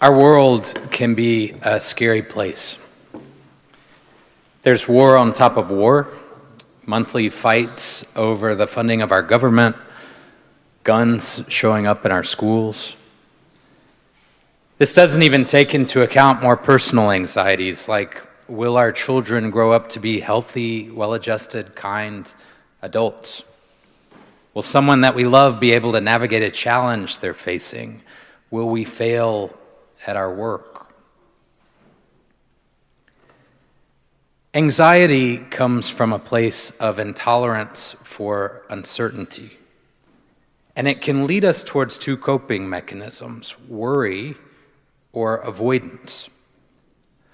Our world can be a scary place. There's war on top of war, monthly fights over the funding of our government, guns showing up in our schools. This doesn't even take into account more personal anxieties like will our children grow up to be healthy, well adjusted, kind adults? Will someone that we love be able to navigate a challenge they're facing? Will we fail at our work. Anxiety comes from a place of intolerance for uncertainty. And it can lead us towards two coping mechanisms worry or avoidance.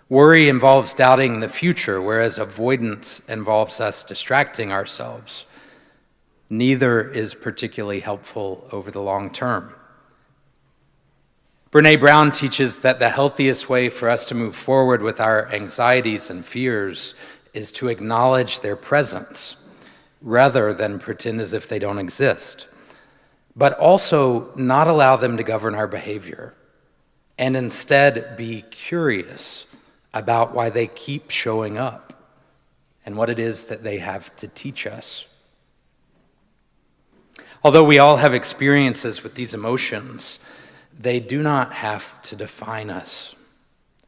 Worry involves doubting the future, whereas avoidance involves us distracting ourselves. Neither is particularly helpful over the long term. Brene Brown teaches that the healthiest way for us to move forward with our anxieties and fears is to acknowledge their presence rather than pretend as if they don't exist, but also not allow them to govern our behavior and instead be curious about why they keep showing up and what it is that they have to teach us. Although we all have experiences with these emotions, they do not have to define us.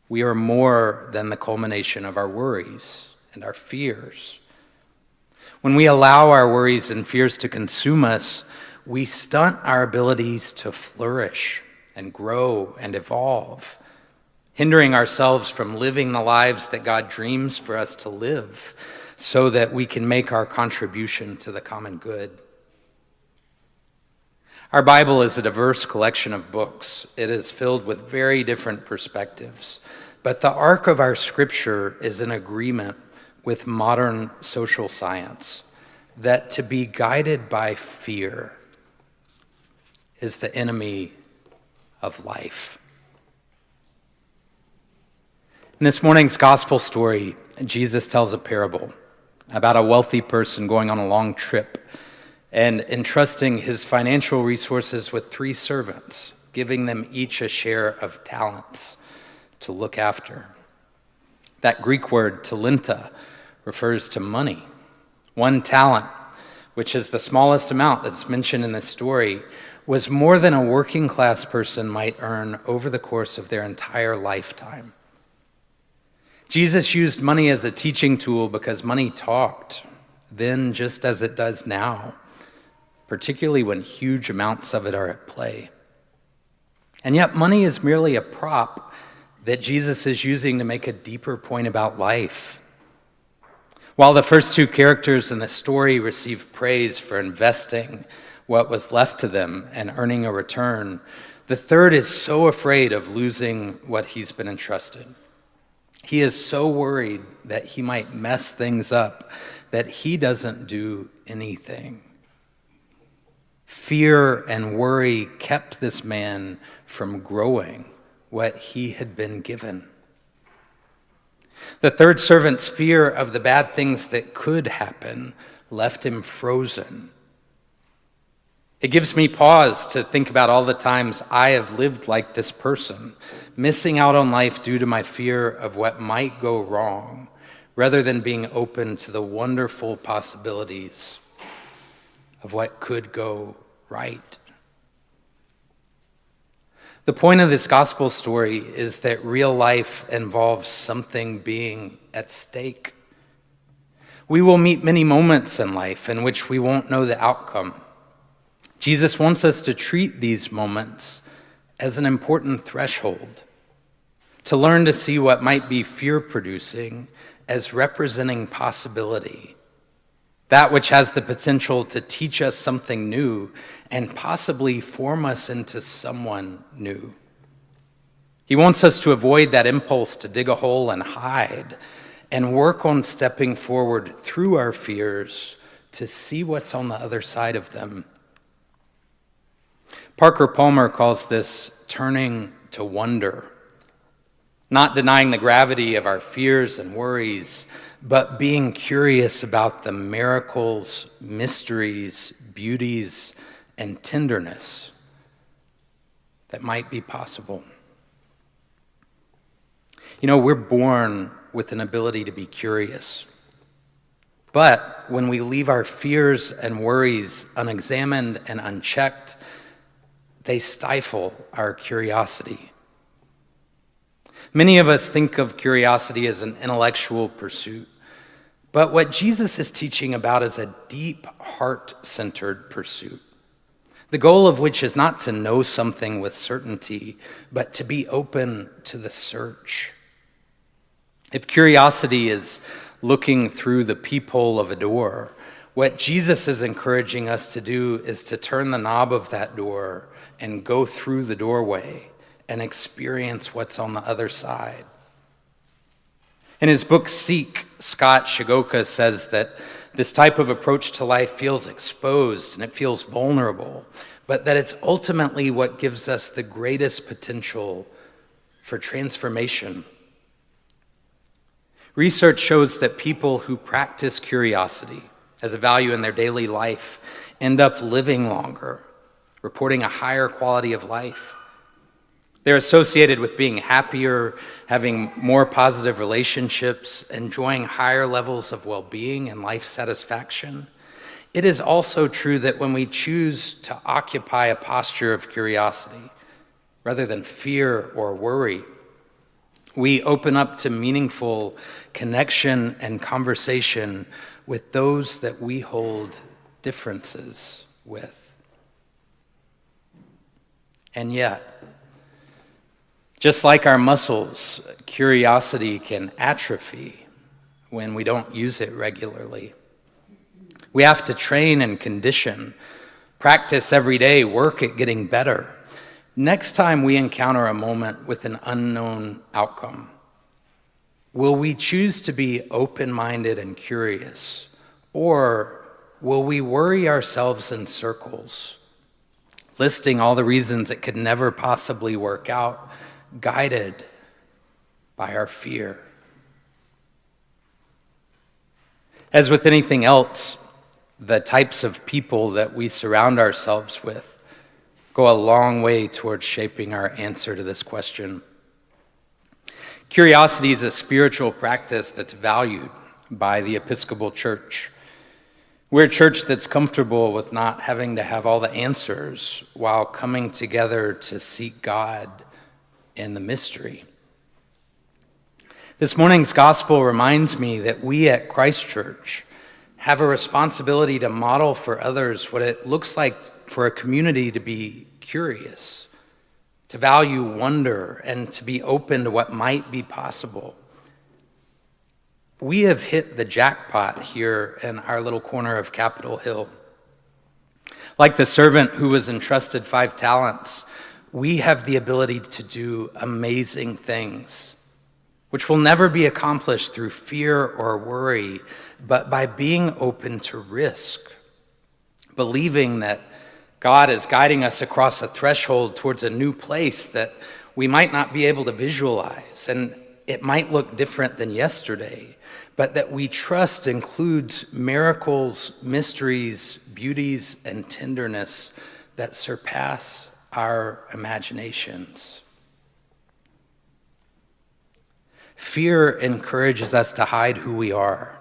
We are more than the culmination of our worries and our fears. When we allow our worries and fears to consume us, we stunt our abilities to flourish and grow and evolve, hindering ourselves from living the lives that God dreams for us to live so that we can make our contribution to the common good. Our Bible is a diverse collection of books. It is filled with very different perspectives. But the arc of our scripture is in agreement with modern social science that to be guided by fear is the enemy of life. In this morning's gospel story, Jesus tells a parable about a wealthy person going on a long trip and entrusting his financial resources with three servants, giving them each a share of talents to look after. That Greek word, talenta, refers to money. One talent, which is the smallest amount that's mentioned in this story, was more than a working class person might earn over the course of their entire lifetime. Jesus used money as a teaching tool because money talked, then just as it does now particularly when huge amounts of it are at play. And yet, money is merely a prop that Jesus is using to make a deeper point about life. While the first two characters in the story receive praise for investing what was left to them and earning a return, the third is so afraid of losing what he's been entrusted. He is so worried that he might mess things up that he doesn't do anything. Fear and worry kept this man from growing what he had been given. The third servant's fear of the bad things that could happen left him frozen. It gives me pause to think about all the times I have lived like this person, missing out on life due to my fear of what might go wrong, rather than being open to the wonderful possibilities of what could go right. The point of this gospel story is that real life involves something being at stake. We will meet many moments in life in which we won't know the outcome. Jesus wants us to treat these moments as an important threshold, to learn to see what might be fear producing as representing possibility that which has the potential to teach us something new and possibly form us into someone new. He wants us to avoid that impulse to dig a hole and hide and work on stepping forward through our fears to see what's on the other side of them. Parker Palmer calls this turning to wonder, not denying the gravity of our fears and worries but being curious about the miracles, mysteries, beauties, and tenderness that might be possible. You know, we're born with an ability to be curious. But when we leave our fears and worries unexamined and unchecked, they stifle our curiosity. Many of us think of curiosity as an intellectual pursuit, but what Jesus is teaching about is a deep, heart centered pursuit. The goal of which is not to know something with certainty, but to be open to the search. If curiosity is looking through the peephole of a door, what Jesus is encouraging us to do is to turn the knob of that door and go through the doorway and experience what's on the other side. In his book Seek, Scott Shigeoka says that this type of approach to life feels exposed and it feels vulnerable, but that it's ultimately what gives us the greatest potential for transformation. Research shows that people who practice curiosity as a value in their daily life end up living longer, reporting a higher quality of life. They're associated with being happier, having more positive relationships, enjoying higher levels of well being and life satisfaction. It is also true that when we choose to occupy a posture of curiosity rather than fear or worry, we open up to meaningful connection and conversation with those that we hold differences with. And yet, just like our muscles, curiosity can atrophy when we don't use it regularly. We have to train and condition, practice every day, work at getting better. Next time we encounter a moment with an unknown outcome, will we choose to be open minded and curious? Or will we worry ourselves in circles, listing all the reasons it could never possibly work out? Guided by our fear. As with anything else, the types of people that we surround ourselves with go a long way towards shaping our answer to this question. Curiosity is a spiritual practice that's valued by the Episcopal Church. We're a church that's comfortable with not having to have all the answers while coming together to seek God in the mystery. This morning's gospel reminds me that we at Christ Church have a responsibility to model for others what it looks like for a community to be curious, to value wonder, and to be open to what might be possible. We have hit the jackpot here in our little corner of Capitol Hill. Like the servant who was entrusted five talents, we have the ability to do amazing things, which will never be accomplished through fear or worry, but by being open to risk, believing that God is guiding us across a threshold towards a new place that we might not be able to visualize, and it might look different than yesterday, but that we trust includes miracles, mysteries, beauties, and tenderness that surpass our imaginations. Fear encourages us to hide who we are,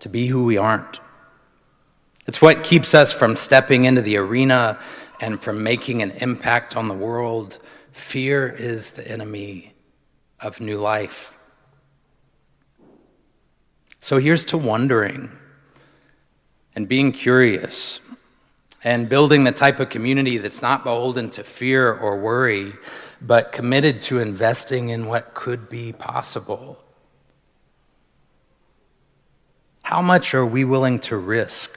to be who we aren't. It's what keeps us from stepping into the arena and from making an impact on the world. Fear is the enemy of new life. So here's to wondering and being curious and building the type of community that's not beholden to fear or worry, but committed to investing in what could be possible. How much are we willing to risk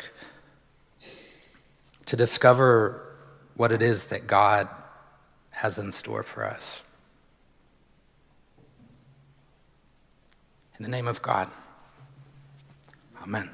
to discover what it is that God has in store for us? In the name of God, amen.